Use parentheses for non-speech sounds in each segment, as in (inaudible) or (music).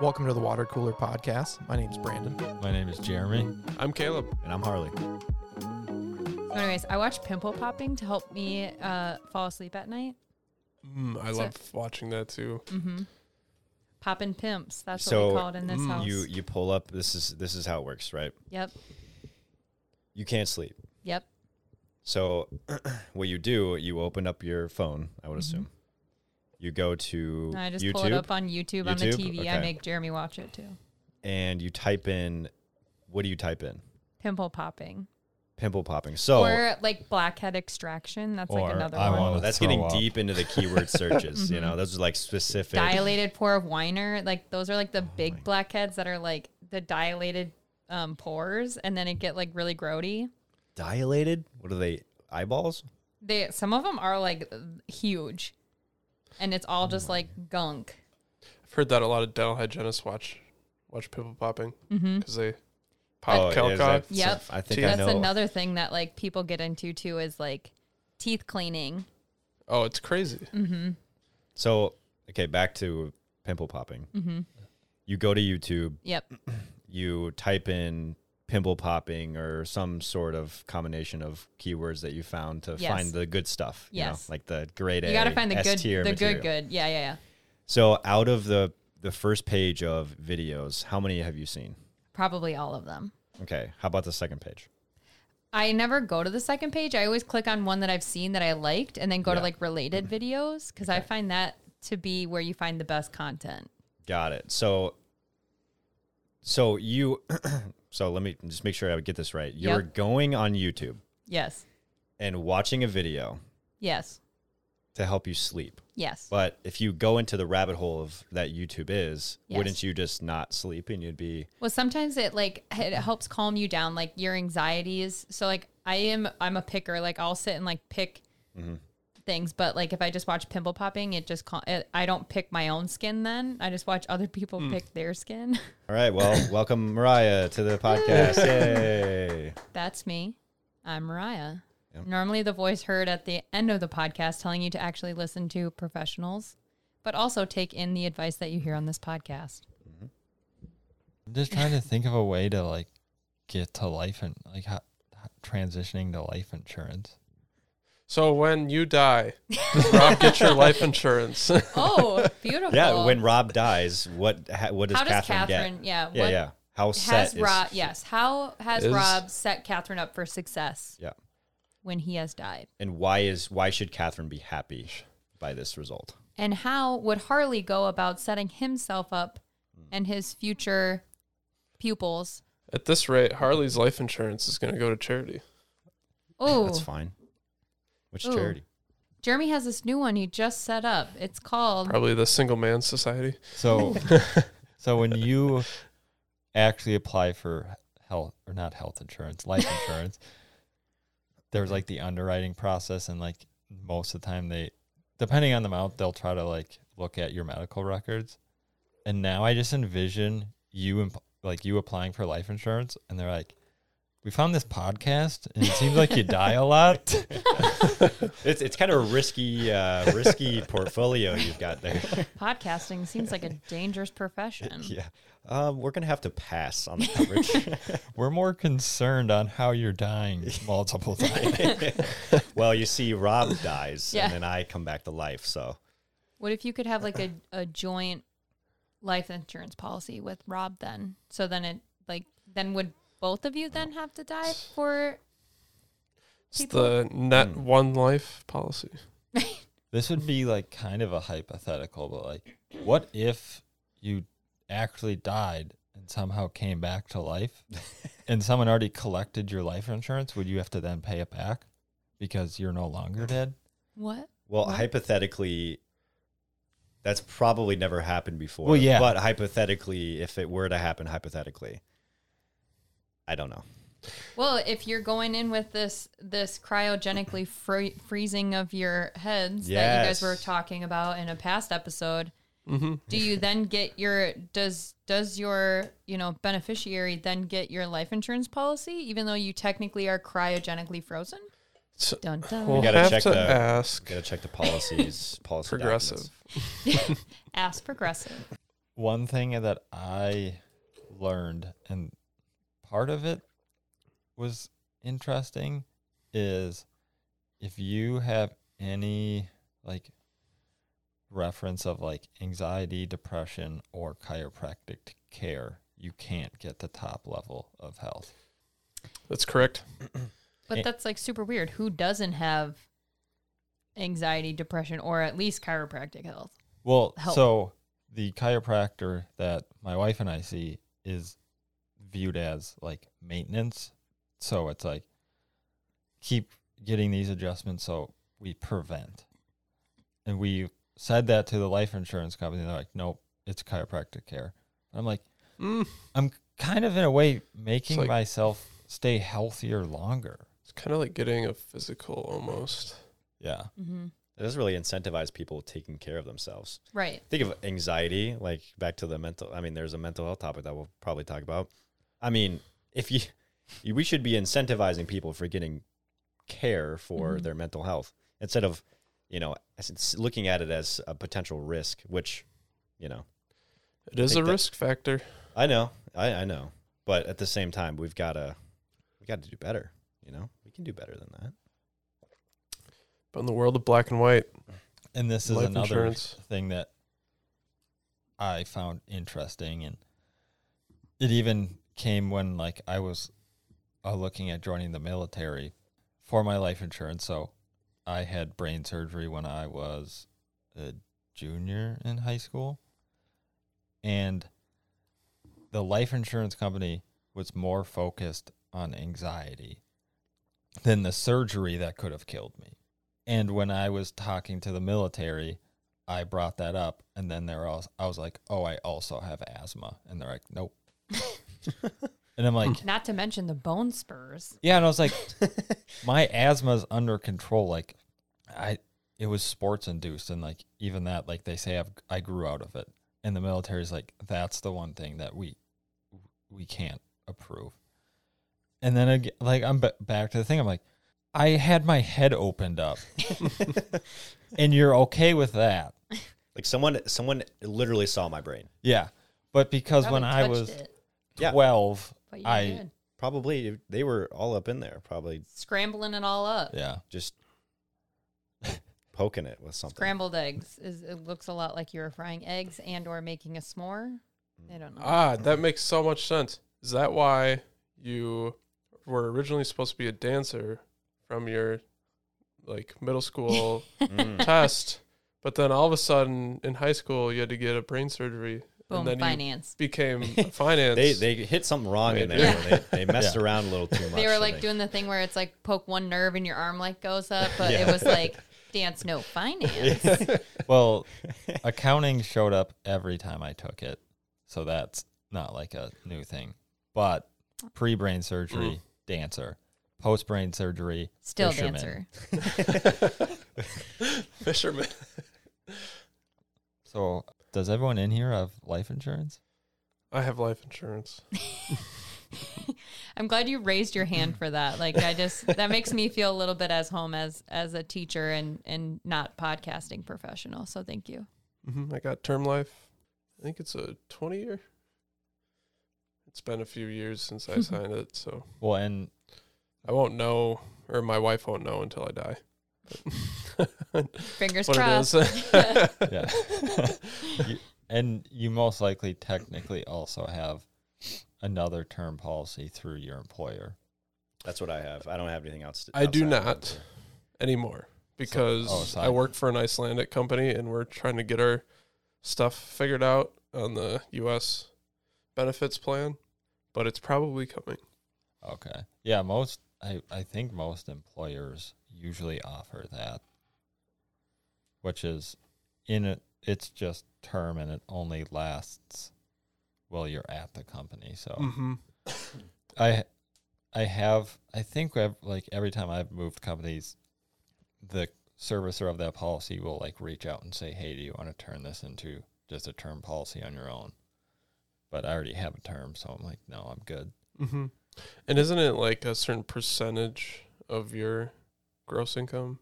Welcome to the Water Cooler Podcast. My name's Brandon. My name is Jeremy. I'm Caleb. And I'm Harley. So anyways, I watch pimple popping to help me uh, fall asleep at night. Mm, I So- love watching that too. Mm-hmm. Popping pimps. That's So, what we call it in this mm, house. You you pull up. This is this is how it works, right? yep. You can't sleep. Yep. So (clears throat) what you do, you open up your phone. I would Mhm. assume. You go to I just YouTube pull it up on YouTube, on the YouTube? TV. I make Jeremy watch it too. and you type in. What do you type in? Pimple popping. Pimple popping. So or like blackhead extraction. That's Or like another I one. oh, that's getting up. deep into the keyword searches. You (laughs) Mhm. know, those are like specific. dilated pore of Winer. Like those are like the Oh big my- blackheads that are like the dilated um, pores, and then it get like really grody. Dilated. What are they? Eyeballs. They some of them are like huge, and it's all Oh just like gunk. I've heard that a lot of dental hygienists watch watch pimple popping Mm-hmm. because they pop is calc that- off. Yep. I think Yeah. I That's know. another thing that like people get into too is like teeth cleaning. Oh, it's crazy. Mm-hmm. So okay, back to pimple popping. Mm-hmm. You go to YouTube. Yep. you type in pimple popping or some sort of combination of keywords that you found to Yes. find the good stuff. you know, Yes. like the grade A. You got to find the S good, tier the material. good, good. Yeah, yeah, yeah. So out of the the first page of videos, how many have you seen? Probably all of them. Okay, how about the second page? I never go to the second page. I always click on one that I've seen that I liked, and then go Yeah. to like related mm-hmm. videos because I find that to be where you find the best content. Got it. So so you (clears throat) so let me just make sure I get this right. You're Yep. going on YouTube Yes, and watching a video yes, to help you sleep. yes. But if you go into the rabbit hole of that YouTube is, Yes. wouldn't you just not sleep and you'd be Well, sometimes it like it helps calm you down, like your anxieties. So like I am, I'm a picker. Like I'll sit and like pick Mhm. Things, but like if I just watch pimple popping, it just cal- it, I don't pick my own skin. Then I just watch other people hmm. pick their skin. All right. Well, (laughs) welcome Mariah to the podcast. Yay. That's me. I'm Mariah. Yep. Normally, the voice heard at the end of the podcast telling you to actually listen to professionals, but also take in the advice that you hear on this podcast. Mm-hmm. I'm just trying to think of a way to like get to life and like how, how- transitioning to life insurance. So when you die, Rob gets your (laughs) life insurance? Oh, beautiful. Yeah. When Rob dies, what ha, what does How does Catherine, Catherine? get? Yeah. Yeah, what yeah. How Has set is Rob? Yes. How has Is- Rob set Catherine up for success? Yeah. When he has died, and why is why should Catherine be happy by this result? and how would Harley go about setting himself up hmm. and his future pupils? At this rate, Harley's life insurance is going to go to charity. Oh, That's fine. Which Ooh. charity? Jeremy has this new one he just set up. It's called Probably the Single Man Society. So, (laughs) (laughs) so when you actually apply for health or not health insurance, life insurance, (laughs) there's like the underwriting process, and like most of the time they, depending on the amount, they'll try to like look at your medical records. And now I just envision you imp- like you applying for life insurance, and they're like, "We found this podcast, and it seems like you die a lot." (laughs) It's it's kind of a risky uh, risky portfolio you've got there. podcasting. Seems like a dangerous profession. (laughs) yeah. Um, we're gonna have to pass on the coverage. (laughs) We're more concerned on how you're dying multiple times. well, you see, Rob dies, Yeah. and then I come back to life. So What if you could have like a, a joint life insurance policy with Rob then? So then it like then would both of you then have to die (sighs) for It's People- the net Hmm. one life policy. (laughs) This would be like kind of a hypothetical, but like, what if you actually died and somehow came back to life (laughs) and someone already collected your life insurance? Would you have to then pay it back because you're no longer dead? what? Well, What? hypothetically, that's probably never happened before. Well, yeah. But hypothetically, if it were to happen, hypothetically, I don't know. Well, if you're going in with this this cryogenically free- freezing of your heads that you guys were talking about in a past episode, Mm-hmm. do you then get your does does your you know beneficiary then get your life insurance policy even though you technically are cryogenically frozen? So, Dun, dun. we'll gotta have check to the- ask. Gotta check the policies. (laughs) policy Progressive. (laughs) Ask progressive. One thing that I learned, and part of it was interesting, is if you have any like reference of like anxiety, depression, or chiropractic care, you can't get the top level of health. That's correct. But that's like super weird. Who doesn't have anxiety, depression, or at least chiropractic health? Well, Help. so the chiropractor that my wife and I see is viewed as like maintenance. So it's like keep getting these adjustments so we prevent. And we said that to the life insurance company. They're like, nope, it's chiropractic care. I'm like, Mm, I'm kind of in a way making like- myself stay healthier longer. it's kind of like getting a physical almost. Yeah. Mm-hmm. It doesn't really incentivize people taking care of themselves. Right. Think of anxiety, like back to the mental. I mean, there's a mental health topic that we'll probably talk about. I mean, if you, you- (laughs) we should be incentivizing people for getting care for Mhm. their mental health instead of, you know, looking at it as a potential risk, which, you know, It is a that- risk factor. I know, I, I know, but at the same time, we've got to, we got to do better. You know, we can do better than that. But in the world of black and white, And this is another insurance. thing that I found interesting, and it even came when like I was uh, looking at joining the military for my life insurance. So I had brain surgery when I was a junior in high school, and the life insurance company was more focused on anxiety than the surgery that could have killed me. And when I was talking to the military, I brought that up, and then they were all, I was like, "Oh, I also have asthma," and they're like, "Nope." And I'm like, Not to mention the bone spurs. "Yeah," and I was like, "My asthma's under control." Like, I it was sports induced, and like even that, like they say, I've, I grew out of it. And the military's like, "That's the one thing that we we can't approve." And then again, like I'm ba- back to the thing. I'm like, I had my head opened up, (laughs) and you're okay with that. Like someone, someone literally saw my brain. Yeah. But because when I touched was it, Yeah. 12, but you I- did. Probably they were all up in there, probably scrambling it all up. yeah. just (laughs) poking it with something. Scrambled eggs is it looks a lot like you were frying eggs and or making a s'more. I don't know. Ah, that makes so much sense. Is that why you were originally supposed to be a dancer from your like middle school (laughs) Mm. test, but then all of a sudden in high school you had to get a brain surgery, Boom, and then finance. you became (laughs) finance. They they hit something wrong in there. Yeah. They, they messed Yeah. around a little too much. They were like think. doing the thing where it's like poke one nerve and your arm like goes up, but it was like (laughs) dance no (laughs) finance. Well, accounting showed up every time I took it. So that's not like a new thing. But pre brain surgery, mm. dancer. Post brain surgery, Still Fisherman. dancer. fisherman. So does everyone in here have life insurance? I have life insurance. (laughs) (laughs) I'm glad you raised your hand for that. Like I just that makes me feel a little bit as home as as a teacher and and not podcasting professional. So thank you. hmm I got term life. I think it's a 20 year. It's been a few years since I (laughs) signed it, so Well, and I won't know, or my wife won't know until I die. Fingers crossed. (laughs) yeah. (laughs) You- and you most likely technically also have another term policy through your employer. That's what I have. I don't have anything else. I do outside of not. anymore because oh, so I I- work for an Icelandic company and we're trying to get our stuff figured out on the US benefits plan, but it's probably coming. Okay. Yeah, most I I think most employers usually offer that. Which is in it it's just term and it only lasts while you're at the company. So Mm-hmm. I I have I think I've, like every time I've moved companies the servicer of that policy will like reach out and say, "Hey, do you want to turn this into just a term policy on your own?" But I already have a term, so I'm like, "No, I'm good." Mm-hmm. And isn't it like a certain percentage of your gross income?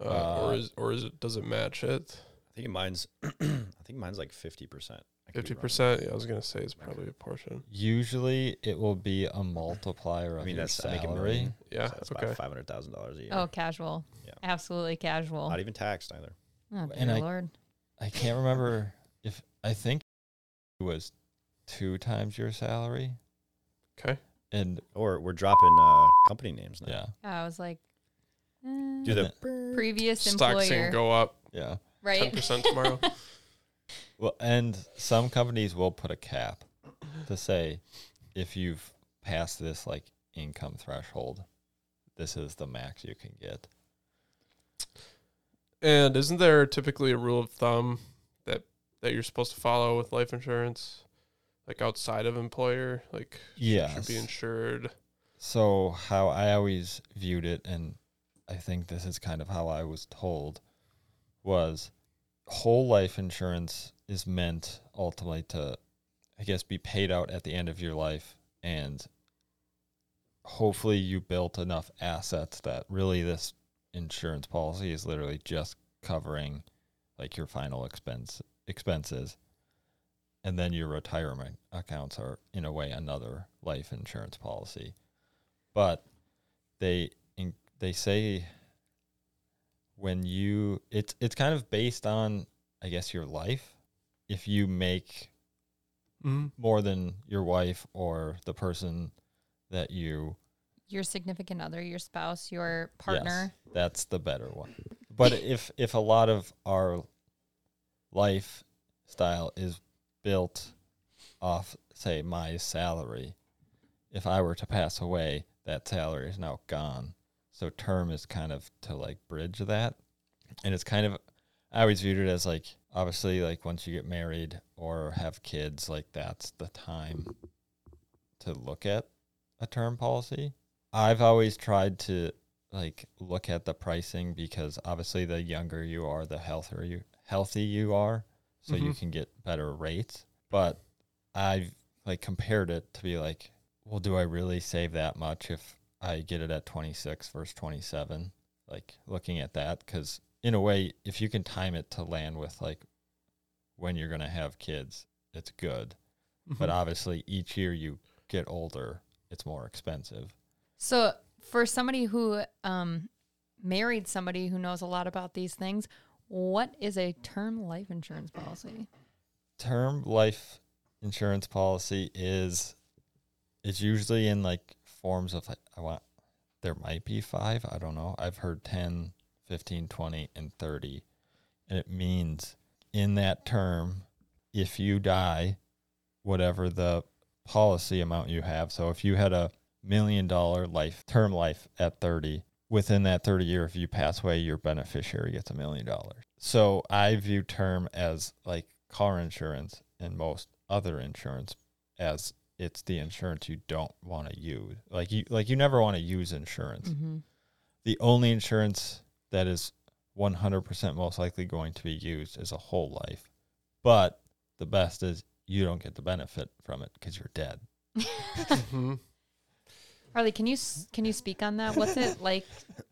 Uh, Uh, or is or is it does it match it? I think mine's (clears throat) I think mine's like fifty percent. Fifty percent. Yeah, I was gonna say it's probably a portion. Usually it will be a multiplier of I mean, your that's I make a salary. million. Yeah. so that's okay. about five hundred thousand dollars a year. Oh, casual. Yeah. Absolutely casual. Not even taxed either. Oh, And dear I- Lord. I can't remember if I think it was two times your salary. Okay. And Or we're dropping uh, company names now. yeah, I was like, eh, Do the previous Stocks employer, go up yeah. ten right? percent tomorrow. (laughs) Well, and some companies will put a cap to say if you've passed this like income threshold, this is the max you can get. and isn't there typically a rule of thumb that that you're supposed to follow with life insurance, like outside of employer, like sh- should be insured? So how I always viewed it, and I think this is kind of how I was told, was whole life insurance is meant ultimately to, I guess, be paid out at the end of your life, and hopefully you built enough assets that really this insurance policy is literally just covering like your final expense expenses and then your retirement accounts are in a way another life insurance policy but they in, they say when you it's it's kind of based on I guess your life if you make Mm-hmm. more than your wife or the person that you Your significant other, your spouse, your partner. Yes, that's the better one. But if if a lot of our lifestyle is built off, say, my salary, if I were to pass away, that salary is now gone. So term is kind of to like bridge that, and it's kind of I always viewed it as like obviously like once you get married or have kids, like that's the time to look at a term policy. I've always tried to like look at the pricing because obviously the younger you are, the healthier you healthy you are, so you Mhm. can get better rates. But I've like compared it to be like, well, do I really save that much if I get it at 26 versus 27? Like looking at that because in a way, if you can time it to land with like when you're gonna have kids, it's good. But Mm-hmm. obviously, each year you get older, it's more expensive. So for somebody who um, married somebody who knows a lot about these things, what is a term life insurance policy? term life insurance policy is it's usually in like forms of like, I want there might be 5, I don't know. I've heard 10, 15, 20 and 30. And it means in that term if you die whatever the policy amount you have. So if you had a million dollar life term life at 30 within that 30 year if you pass away your beneficiary gets a million dollars. So I view term as like car insurance and most other insurance as it's the insurance you don't want to use. Like you like you never want to use insurance. Mm-hmm. The only insurance that is 100% most likely going to be used is a whole life. But the best is you don't get the benefit from it cuz you're dead. Mhm. (laughs) (laughs) Harley, can you can you speak on that? What's it like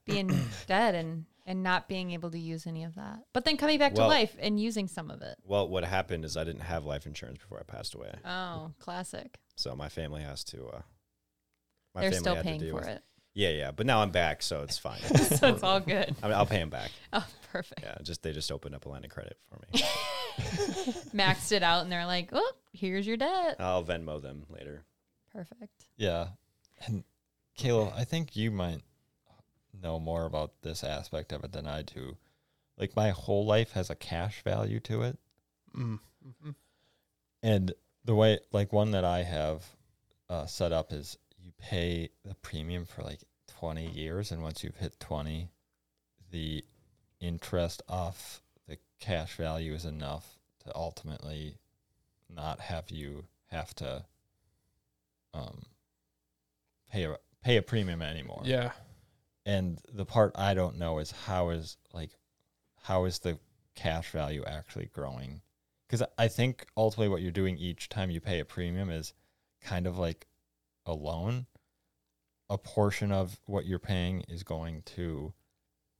being (coughs) dead and and not being able to use any of that, but then coming back Well- to life and using some of it? Well, what happened is I didn't have life insurance before I passed away, Oh, classic. so my family has to. Uh, my They're family still to paying for with- it, Yeah, yeah, but now I'm back, so it's fine. (laughs) so it's all good. I mean, I'll pay them back. (laughs) Oh, perfect. Yeah, just they just opened up a line of credit for me. (laughs) Maxed it out, and they're like, "Oh, here's your debt." I'll Venmo them later. Perfect. Yeah. And Caleb, I think you might know more about this aspect of it than I do. Like my whole life has a cash value to it. Mm. Mhm. And the way like one that I have uh, set up is you pay the premium for like 20 years and once you've hit 20 the interest off the cash value is enough to ultimately not have you have to um pay a pay a premium anymore. Yeah. And the part I don't know is how is like how is the cash value actually growing? Because I think ultimately what you're doing each time you pay a premium is kind of like a loan. a portion of what you're paying is going to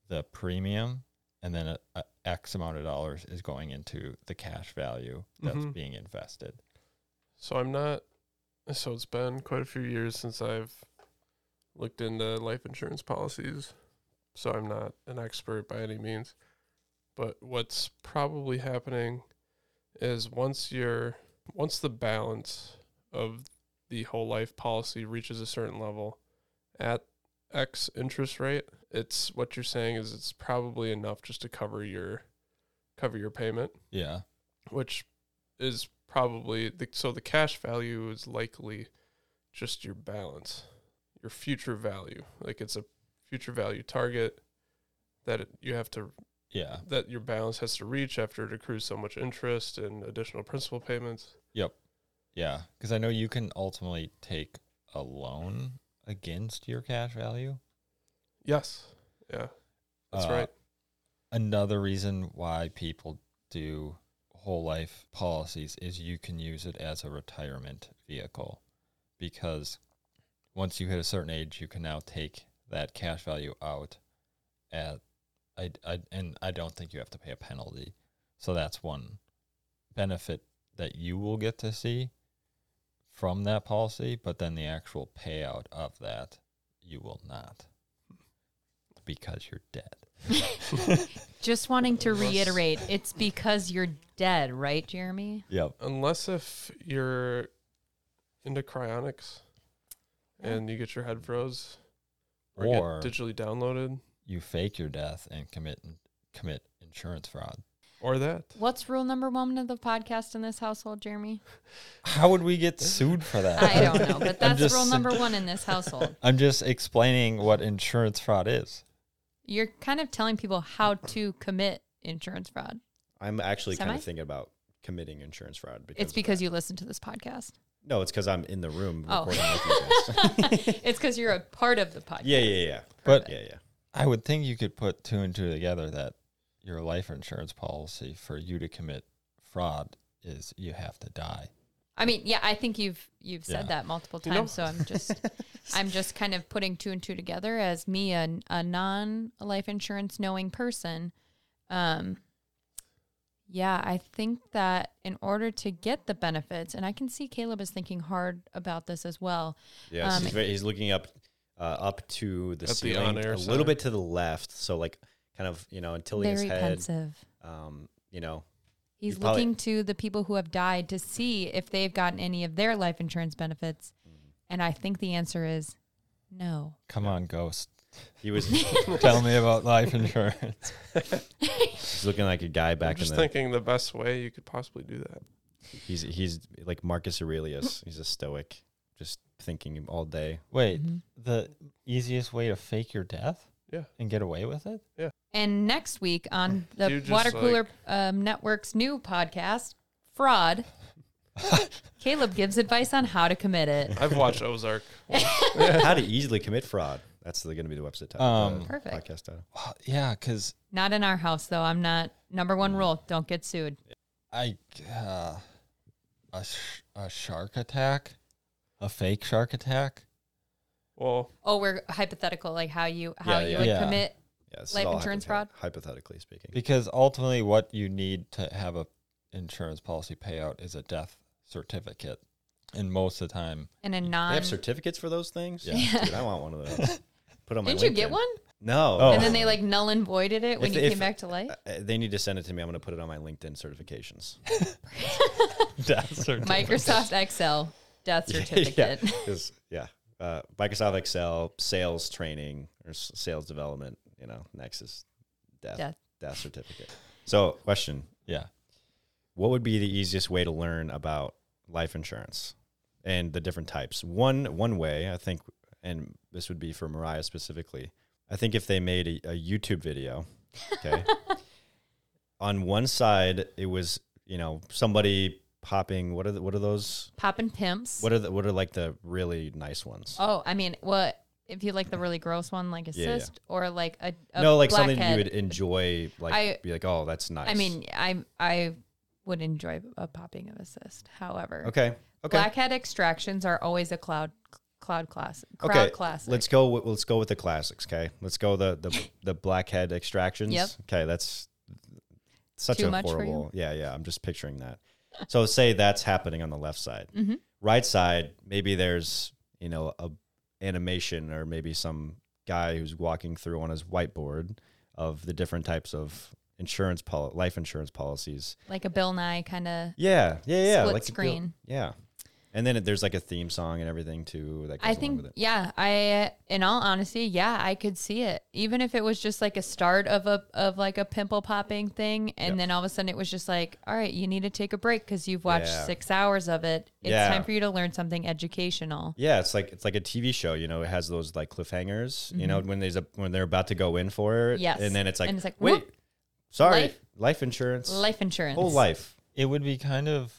the premium, and then a, a X amount of dollars is going into the cash value that's Mhm. being invested. So I'm not. So it's been quite a few years since I've looked into life insurance policies. So I'm not an expert by any means. But what's probably happening is once you're once the balance of the whole life policy reaches a certain level at X interest rate, it's what you're saying is it's probably enough just to cover your cover your payment Yeah. which is probably the, so the cash value is likely just your balance, your future value. Like it's a future value target that it, you have to Yeah. that your balance has to reach after it accrues so much interest and additional principal payments. Yep. Yeah. Because I know you can ultimately take a loan against your cash value. Yes. Yeah. That's Uh, right. Another reason why people do whole life policies is you can use it as a retirement vehicle because once you hit a certain age, you can now take that cash value out at I, I and I don't think you have to pay a penalty. So that's one benefit that you will get to see from that policy, but then the actual payout of that you will not because you're dead. (laughs) Just wanting to Unless- reiterate, it's because you're dead, right, Jeremy? Yep. Unless if you're into cryonics and you get your head froze or, Or get digitally downloaded you fake your death and commit commit insurance fraud. or that. What's rule number one of the podcast in this household, Jeremy? (laughs) How would we get sued for that? I don't know, but (laughs) that's just- rule number (laughs) one in this household. I'm just explaining what insurance fraud is. You're kind of telling people how to commit insurance fraud. I'm actually kind of thinking about committing insurance fraud. Because It's because you listen to this podcast. No, it's because I'm in the room Oh. recording with you (laughs) guys. it's because you're a part of the podcast. yeah, yeah, yeah. But Yeah, yeah. I would think you could put two and two together that your life insurance policy for you to commit fraud is you have to die. I mean, yeah, I think you've you've said Yeah. that multiple You times. know- so I'm just I'm just kind of putting two and two together as me, a, a non life insurance knowing person. Um, yeah, I think that in order to get the benefits, and I can see Caleb is thinking hard about this as well. Yes, Um, he's, very, he's looking up, uh, up to the At the ceiling, on-air a little bit to the left. So like, kind of, you know, until his Very head. pensive. Um, you know, He's You probably- looking to the people who have died to see if they've gotten any of their life insurance benefits. And I think the answer is no. Come on, ghost. He was (laughs) Tell me about life insurance. he's looking like a guy I'm back in just the. thinking the best way you could possibly do that. He's he's like Marcus Aurelius. He's a stoic, just thinking all day. Wait, Mhm. the easiest way to fake your death? Yeah. And get away with it? Yeah. And next week on the You just, Water like- Cooler um, Network's new podcast, Fraud, (laughs) Caleb gives advice on how to commit it. I've watched Ozark. (laughs) How to easily commit fraud. That's going to be the website title. Um, the Perfect. Podcast title. Well, yeah, because Not in our house, though. I'm not. Number one rule don't get sued. I uh, a sh- a shark attack, a fake shark attack. Well, Oh, we're hypothetical, like how you how Yeah, you yeah. would Yeah. commit. Yeah, this is Life all insurance hypothet- fraud? Hypothetically speaking. Because ultimately, what you need to have a insurance policy payout is a death certificate, and most of the time, And a They non. have certificates for those things? Yeah. Dude, I want one of those. (laughs) Put on my Didn't you get LinkedIn. one? No. Oh. And then they like null and voided it when If- you if- came back to life. Uh, they need to send it to me. I'm going to put it on my LinkedIn certifications. (laughs) death certificate. Microsoft Excel death (laughs) certificate. (laughs) yeah. 'cause, yeah. Uh, Microsoft Excel, sales training or s- sales development, you know, next is death, Death. death certificate. So, question Yeah. What would be the easiest way to learn about life insurance and the different types? One, one way, I think, and this would be for Mariah specifically, I think if they made a, a YouTube video, okay, (laughs) on one side, it was, you know, somebody popping, what are the, what are those? Popping pimps. What are the, what are like the really nice ones? Oh, I mean, what if you like the really gross one, like a Yeah, yeah. or like a, a no, like something you would enjoy, like I- be like, oh, that's nice. I mean, I I would enjoy a popping of a cyst. However, okay, okay, blackhead extractions are always a cloud cloud class. Crowd Okay, classic. let's go. With, let's go with the classics. Okay, let's go the the (laughs) the blackhead extractions. Yep. Okay, that's such Too a much for you? horrible. Yeah, yeah. I'm just picturing that. So say that's happening on the left side. hmm Right side, maybe there's you know a animation or maybe some guy who's walking through on his whiteboard of the different types of insurance pol- life insurance policies. Like a Bill Nye kind of. Yeah, yeah, yeah. Split like the bill- screen. yeah, and then it, there's like a theme song and everything too. That goes I along think, with it. yeah, I, in all honesty, yeah, I could see it. Even if it was just like a start of a, of like a pimple popping thing. And Yep. then all of a sudden it was just like, all right, you need to take a break because you've watched Yeah. six hours of it. It's Yeah. time for you to learn something educational. Yeah, it's like it's like a TV show. You know, it has those like cliffhangers. You know, when there's a when they're about to go in for it. Mm-hmm. Yes. and then it's like, And it's like, wait, whoop. sorry, Life- life, insurance, Life insurance. whole life. It would be kind of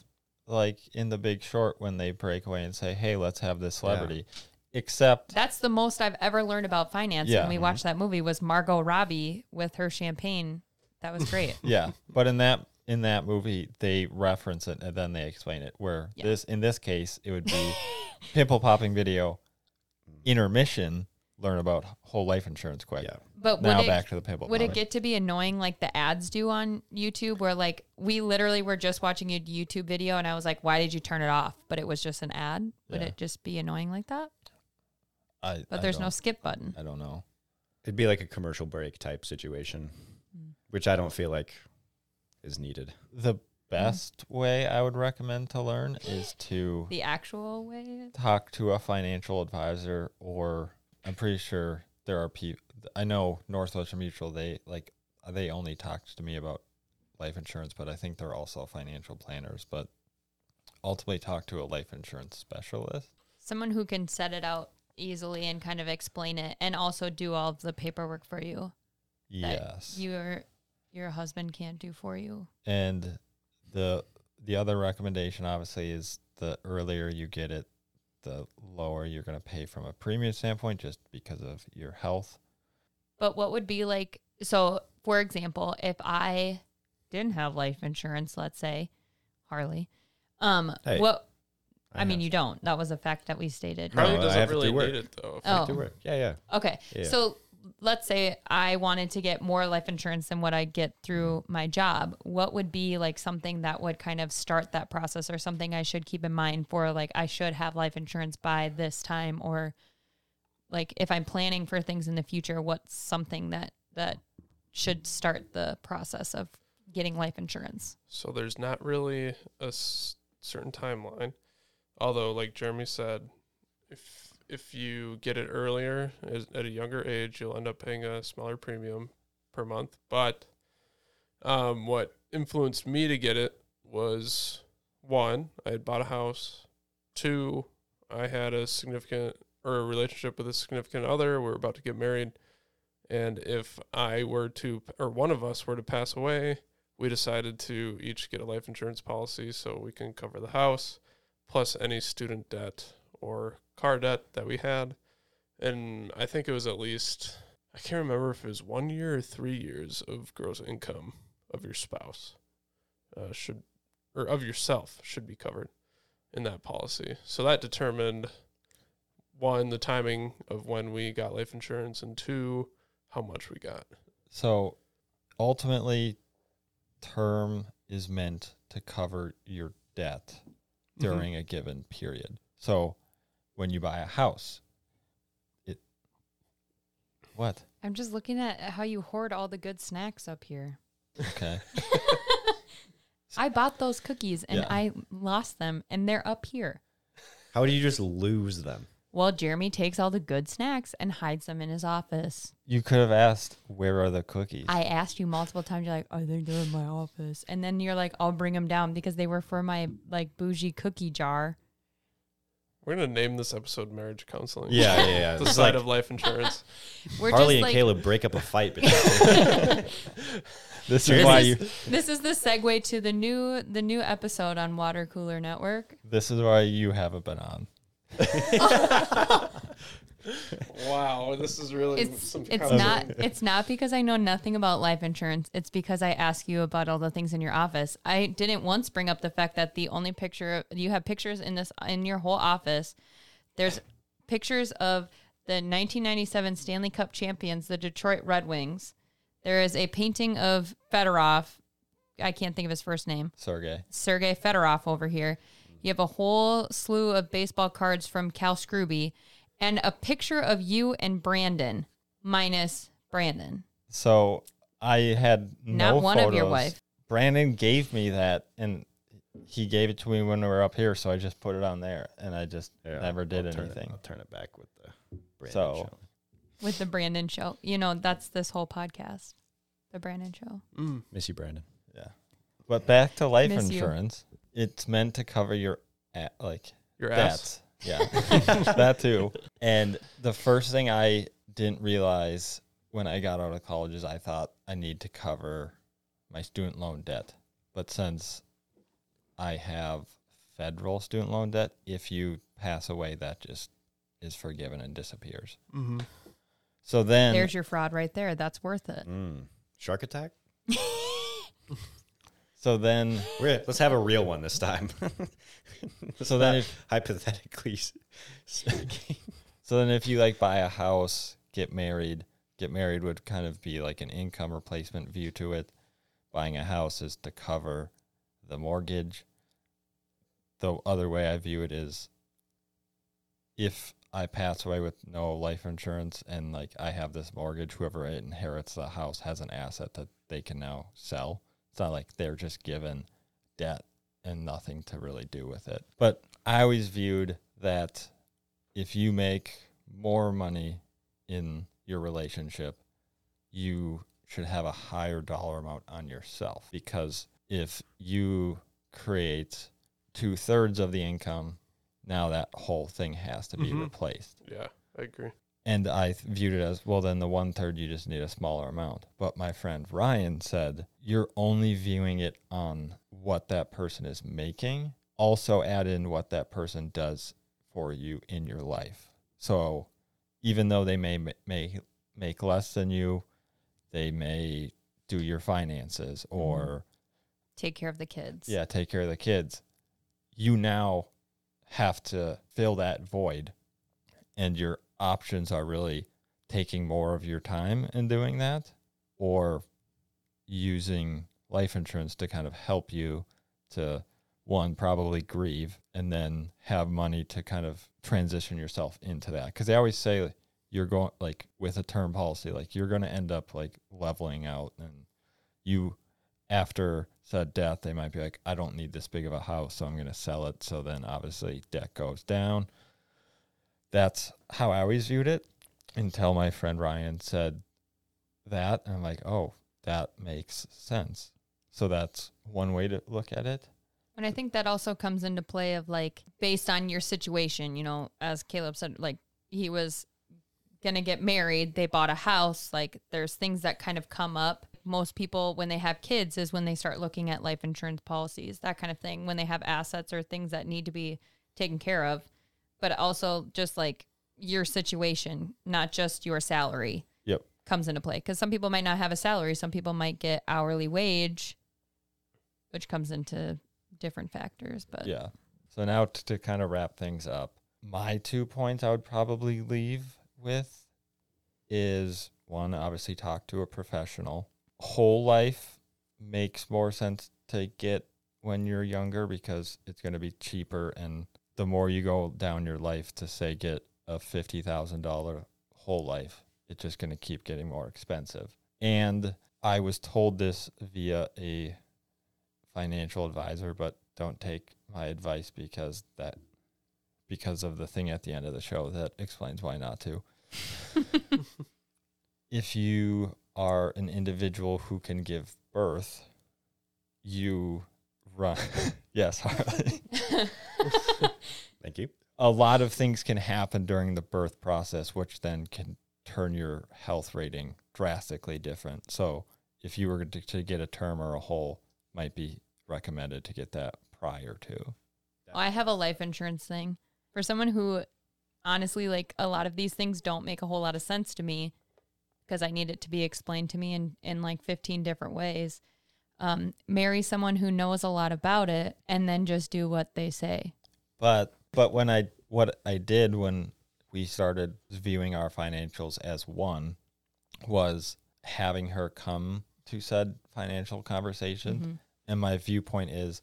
like in The Big Short when they break away and say, "Hey, let's have this celebrity," except That's the most I've ever learned about finance Yeah. when we mm-hmm. watched that movie was Margot Robbie with her champagne. That was great. (laughs) yeah. But in that in that movie, they reference it and then they explain it. Where Yeah. this in this case, it would be (laughs) pimple popping video mm. intermission. Learn about whole life insurance quick. Yeah. But Now would it, back to the pimple. would it get to be annoying like the ads do on YouTube where like we literally were just watching a YouTube video and I was like, why did you turn it off? But it was just an ad. Would Yeah. it just be annoying like that? I, But I there's no skip button. I don't know. It'd be like a commercial break type situation, Mm. which I don't feel like is needed. The best way I would recommend to learn is to The actual way. talk to a financial advisor or I'm pretty sure there are people I know Northwestern Mutual they like they only talked to me about life insurance but I think they're also financial planners but ultimately talk to a life insurance specialist. Someone who can set it out easily and kind of explain it and also do all of the paperwork for you. Yes. Your your husband can't do for you. and the the other recommendation obviously is the earlier you get it the lower you're going to pay from a premium standpoint just because of your health. But what would be like so for example, if I didn't have life insurance, let's say, Harley, um Hey, what I, mean you don't. That was a fact that we stated. No, Harley I doesn't really work. need it though. Oh. To work. Yeah, yeah. Okay. Yeah. So let's say I wanted to get more life insurance than what I get through mm. my job. What would be like something that would kind of start that process or something I should keep in mind for like I should have life insurance by this time or like if I'm planning for things in the future, what's something that that should start the process of getting life insurance? So there's not really a s- certain timeline. Although, like Jeremy said, if if you get it earlier at a younger age, you'll end up paying a smaller premium per month. But um, what influenced me to get it was one, I had bought a house. Two, I had a significant or a relationship with a significant other. We are about to get married. And if I were to, or one of us were to pass away, we decided to each get a life insurance policy so we can cover the house plus any student debt or car debt that we had. And I think it was at least, I can't remember if it was one year or three years of gross income of your spouse uh, should, or of yourself should be covered in that policy. So that determined one, the timing of when we got life insurance, and two, how much we got. So ultimately, term is meant to cover your debt during a given period. So when you buy a house, it what? I'm just looking at how you hoard all the good snacks up here. Okay. (laughs) I bought those cookies and Yeah. I lost them and they're up here. How do you just lose them? Well, Jeremy takes all the good snacks and hides them in his office. you could have asked, "Where are the cookies?" I asked you multiple times. You're like, "I think they're in my office," and then you're like, "I'll bring them down because they were for my like bougie cookie jar." We're gonna name this episode "Marriage Counseling." Yeah, yeah, yeah. (laughs) the It's side like of life insurance. (laughs) We're Harley just and like, Caleb break up a fight (laughs) this This is why you. this is the segue to the new the new episode on Water Cooler Network. This is why you haven't been on. Wow, this is really It's some it's not of- (laughs) it's not because I know nothing about life insurance. It's because I ask you about all the things in your office. I didn't once bring up the fact that the only picture you have pictures in this in your whole office. There's pictures of the 1997 Stanley Cup champions, the Detroit Red Wings. There is a painting of Fedorov. I can't think of his first name. Sergey. Sergey Fedorov over here. You have a whole slew of baseball cards from Cal Scrooby and a picture of you and Brandon minus Brandon. So I had no Not one of your wife. Brandon gave me that, and he gave it to me when we were up here, so I just put it on there, and I just Yeah, never did I'll turn it- anything. I'll turn it back with the Brandon So- show. with the Brandon show. You know, that's this whole podcast. The Brandon show. Mm. miss you, Brandon. Yeah. But back to life Miss you. insurance, it's meant to cover your a- like Your ass. Debts. Yeah, (laughs) that too. And the first thing I didn't realize when I got out of college is I thought I need to cover my student loan debt. But since I have federal student loan debt, if you pass away, that just is forgiven and disappears. Mm-hmm. So then, There's your fraud right there. That's worth it. Mm. Shark attack. (laughs) so then, We're, let's have a real one this time. (laughs) so then, if, hypothetically, speaking. (laughs) so then, if you like buy a house, get married, get married would kind of be like an income replacement view to it. Buying a house is to cover the mortgage. The other way I view it is if I pass away with no life insurance and like I have this mortgage, whoever inherits the house has an asset that they can now sell. It's not like they're just given debt and nothing to really do with it. But I always viewed that if you make more money in your relationship, you should have a higher dollar amount on yourself because if you create two thirds of the income, now that whole thing has to be Mhm. replaced. Yeah, I agree. And I viewed it as well, then the one third, you just need a smaller amount. But my friend Ryan said, you're only viewing it on what that person is making. Also, add in what that person does for you in your life. So, even though they may ma- may make less than you, they may do your finances mm-hmm. or Take care of the kids. yeah, take care of the kids. You now have to fill that void, and your options are really taking more of your time in doing that, or using life insurance to kind of help you to one probably grieve and then have money to kind of transition yourself into that because they always say you're going like with a term policy like you're going to end up like leveling out and you after said death, they might be like, I don't need this big of a house, so I'm going to sell it. So then obviously debt goes down. That's how I always viewed it until my friend Ryan said that. And I'm like, oh, that makes sense. So that's one way to look at it. And I think that also comes into play of like based on your situation, you know, as Caleb said, like he was gonna get married, they bought a house, like there's things that kind of come up. Most people when they have kids is when they start looking at life insurance policies, that kind of thing, when they have assets or things that need to be taken care of. But also just like your situation, not just your salary Yep. comes into play. Because some people might not have a salary, some people might get hourly wage, which comes into different factors. But Yeah. So now t- to kind of wrap things up, my two points I would probably leave with is one, obviously talk to a professional. Whole life makes more sense to get when you're younger because it's going to be cheaper and the more you go down your life to say get a $50,000 whole life, it's just going to keep getting more expensive. And I was told this via a financial advisor, but don't take my advice because that because of the thing at the end of the show that explains why not to. (laughs) if you are an individual who can give birth, you run (laughs) yes, Harley. (laughs) You. A lot of things can happen during the birth process which then can turn your health rating drastically different. So, if you were to, to get a term or a whole, might be recommended to get that prior to. I have a life insurance thing for someone who honestly like a lot of these things don't make a whole lot of sense to me because I need it to be explained to me in in like 15 different ways. Um, marry someone who knows a lot about it and then just do what they say. But but when I what I did when we started viewing our financials as one was having her come to said financial conversation. Mhm. And my viewpoint is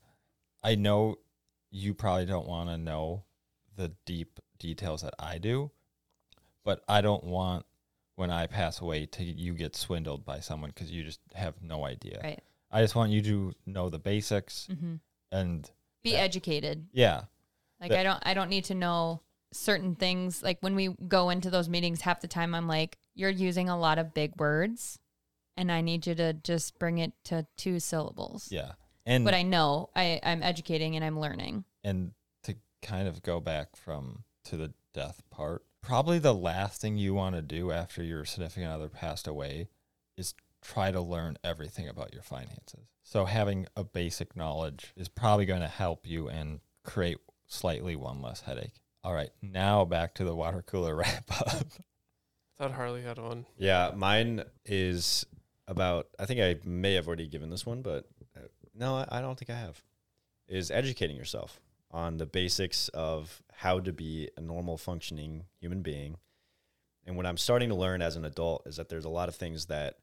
I know you probably don't want to know the deep details that I do, but I don't want when I pass away to you get swindled by someone because you just have no idea. Right. I just want you to know the basics hmm and Be Yeah. educated. yeah, Like That- I don't I don't need to know certain things. Like when we go into those meetings half the time I'm like, you're using a lot of big words and I need you to just bring it to two syllables. yeah. And But I know I, I'm educating and I'm learning. and to kind of go back from to the death part, probably the last thing you want to do after your significant other passed away is try to learn everything about your finances. So having a basic knowledge is probably going to help you and create slightly one less headache. All right, now back to the water cooler (laughs) wrap up. thought Harley had one. Yeah, mine is about. I think I may have already given this one, but uh, no, I, I don't think I have. Is educating yourself on the basics of how to be a normal functioning human being. And what I'm starting to learn as an adult is that there's a lot of things that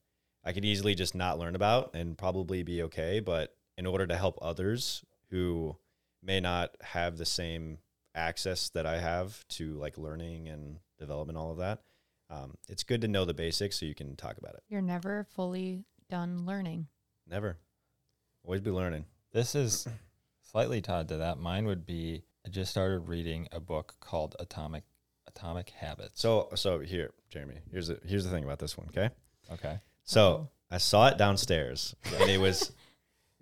I could easily just not learn about and probably be okay. But in order to help others who may not have the same access that I have to like learning and development, all of that, um, it's good to know the basics so you can talk about it. You're never fully done learning. Never. Always be learning. This is slightly tied to that. Mine would be I just started reading a book called Atomic Atomic Habits. So so here, Jeremy, here's the here's the thing about this one, okay? okay. So Uh-oh. I saw it downstairs and it was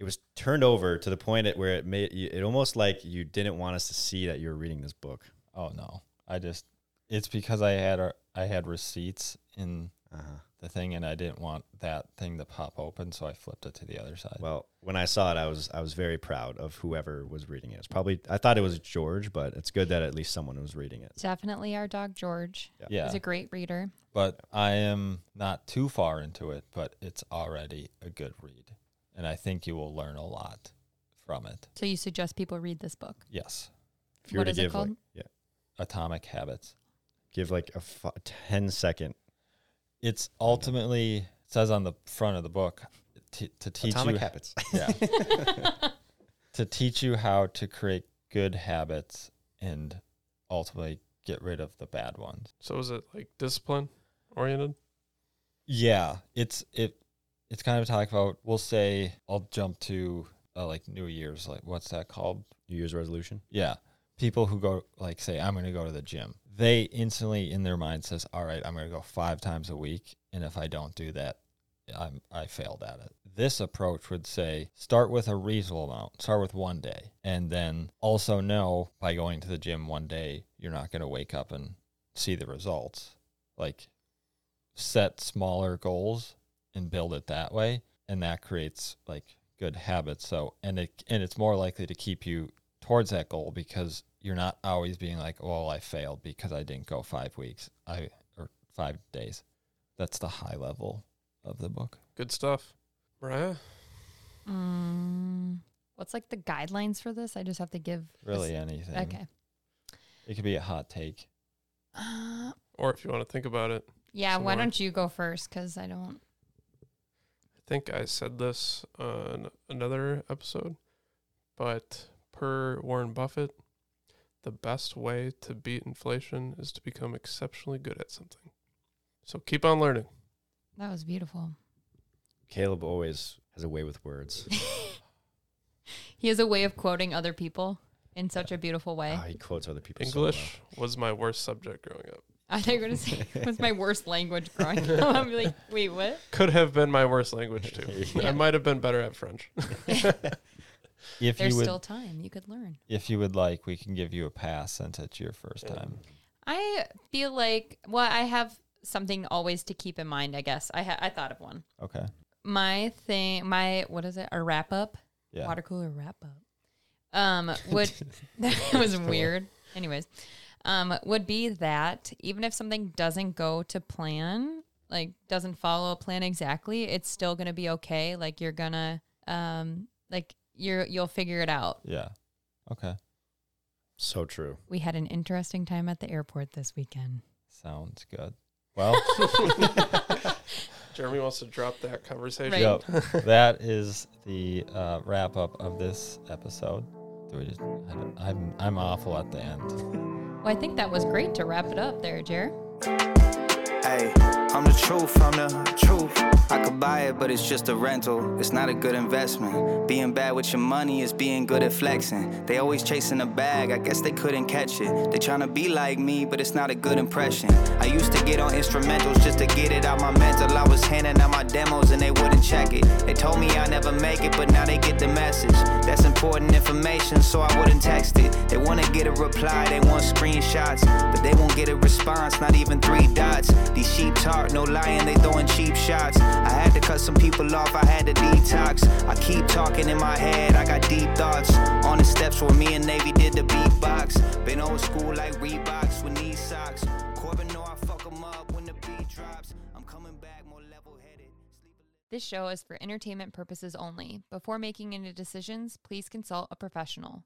it was turned over to the point at where it made it almost like you didn't want us to see that you were reading this book. Oh no. I just it's because I had I had receipts in Uh-huh. the thing and I didn't want that thing to pop open, so I flipped it to the other side. Well, when I saw it, I was I was very proud of whoever was reading it. It's probably I thought it was George, but it's good that at least someone was reading it. Definitely our dog George. yeah. He's a great reader. but I am not too far into it, but it's already a good read. And I think you will learn a lot from it. So you suggest people read this book. Yes. If you were to is it give called? like yeah, Atomic Habits. give like a f- 10 second It's ultimately it says on the front of the book t- to teach atomic you habits. (laughs) yeah, (laughs) to teach you how to create good habits and ultimately get rid of the bad ones. So is it like discipline oriented? Yeah, it's it it's kind of talk about we'll say I'll jump to uh, like New Year's like what's that called? New Year's resolution. Yeah. People who go like say I'm going to go to the gym. They instantly in their mind says, "All right, I'm going to go 5 times a week and if I don't do that, I'm I failed at it." This approach would say start with a reasonable amount. Start with 1 day and then also know by going to the gym one day, you're not going to wake up and see the results. Like set smaller goals and build it that way and that creates like good habits so and it and it's more likely to keep you towards that goal because you're not always being like well i failed because i didn't go five weeks i or five days that's the high level of the book Good stuff. Mariah? Mm, what's like the guidelines for this? I just have to give. really s- anything Okay. it could be a hot take Uh, Or if you want to think about it, yeah. Some why don't you go first? Because I don't. I think I said this on another episode, but per Warren Buffett, the best way to beat inflation is to become exceptionally good at something. So keep on learning. That was beautiful. Caleb always has a way with words. (laughs) he has a way of quoting other people in such a beautiful way. Oh, he quotes other people. so well. English was my worst subject growing up. I thought you were going to say it was my worst language growing (laughs) up. I'm like, wait, what? Could have been my worst language too. Yeah. I might have been better at French. (laughs) if There's you would still time. You could learn. if you would like we can give you a pass since it's your first Yeah. time I feel like, well, I have something always to keep in mind, I guess. I, ha- I thought of one. okay My thing, my, what is it? A wrap up? yeah Water cooler wrap up. Um, (laughs) would, that was weird. Anyways, um, would be that even if something doesn't go to plan, like doesn't follow a plan exactly, it's still gonna be okay. Like you're gonna, um, like you're you'll figure it out. yeah okay So true. We had an interesting time at the airport this weekend. Sounds good. Well, (laughs) (laughs) Jeremy wants to drop that conversation. Right. yep, that is the uh, wrap up of this episode. Just? I I'm I'm awful at the end. Well, I think that was great to wrap it up there, Jer. Hey, I'm the truth, I'm the truth. I could buy it, but it's just a rental. It's not a good investment. Being bad with your money is being good at flexing. They always chasing a bag, I guess they couldn't catch it. They tryna be like me, but it's not a good impression. I used to get on instrumentals just to get it out my mental. I was handing out my demos and they wouldn't check it. They told me I never make it, but now they get the message. That's important information, so I wouldn't text it. They wanna get a reply, they want screenshots, but they won't get a response, not even three dots. These sheep talk, no lying, they throwing cheap shots. I had to cut some people off, I had to detox. I keep talking in my head, I got deep thoughts. On the steps where me and Navy did the beatbox. Been old school like Reeboks with knee socks. Corbin know I fuck 'em up when the beat drops. I'm coming back more level headed. This show is for entertainment purposes only. Before making any decisions, please consult a professional.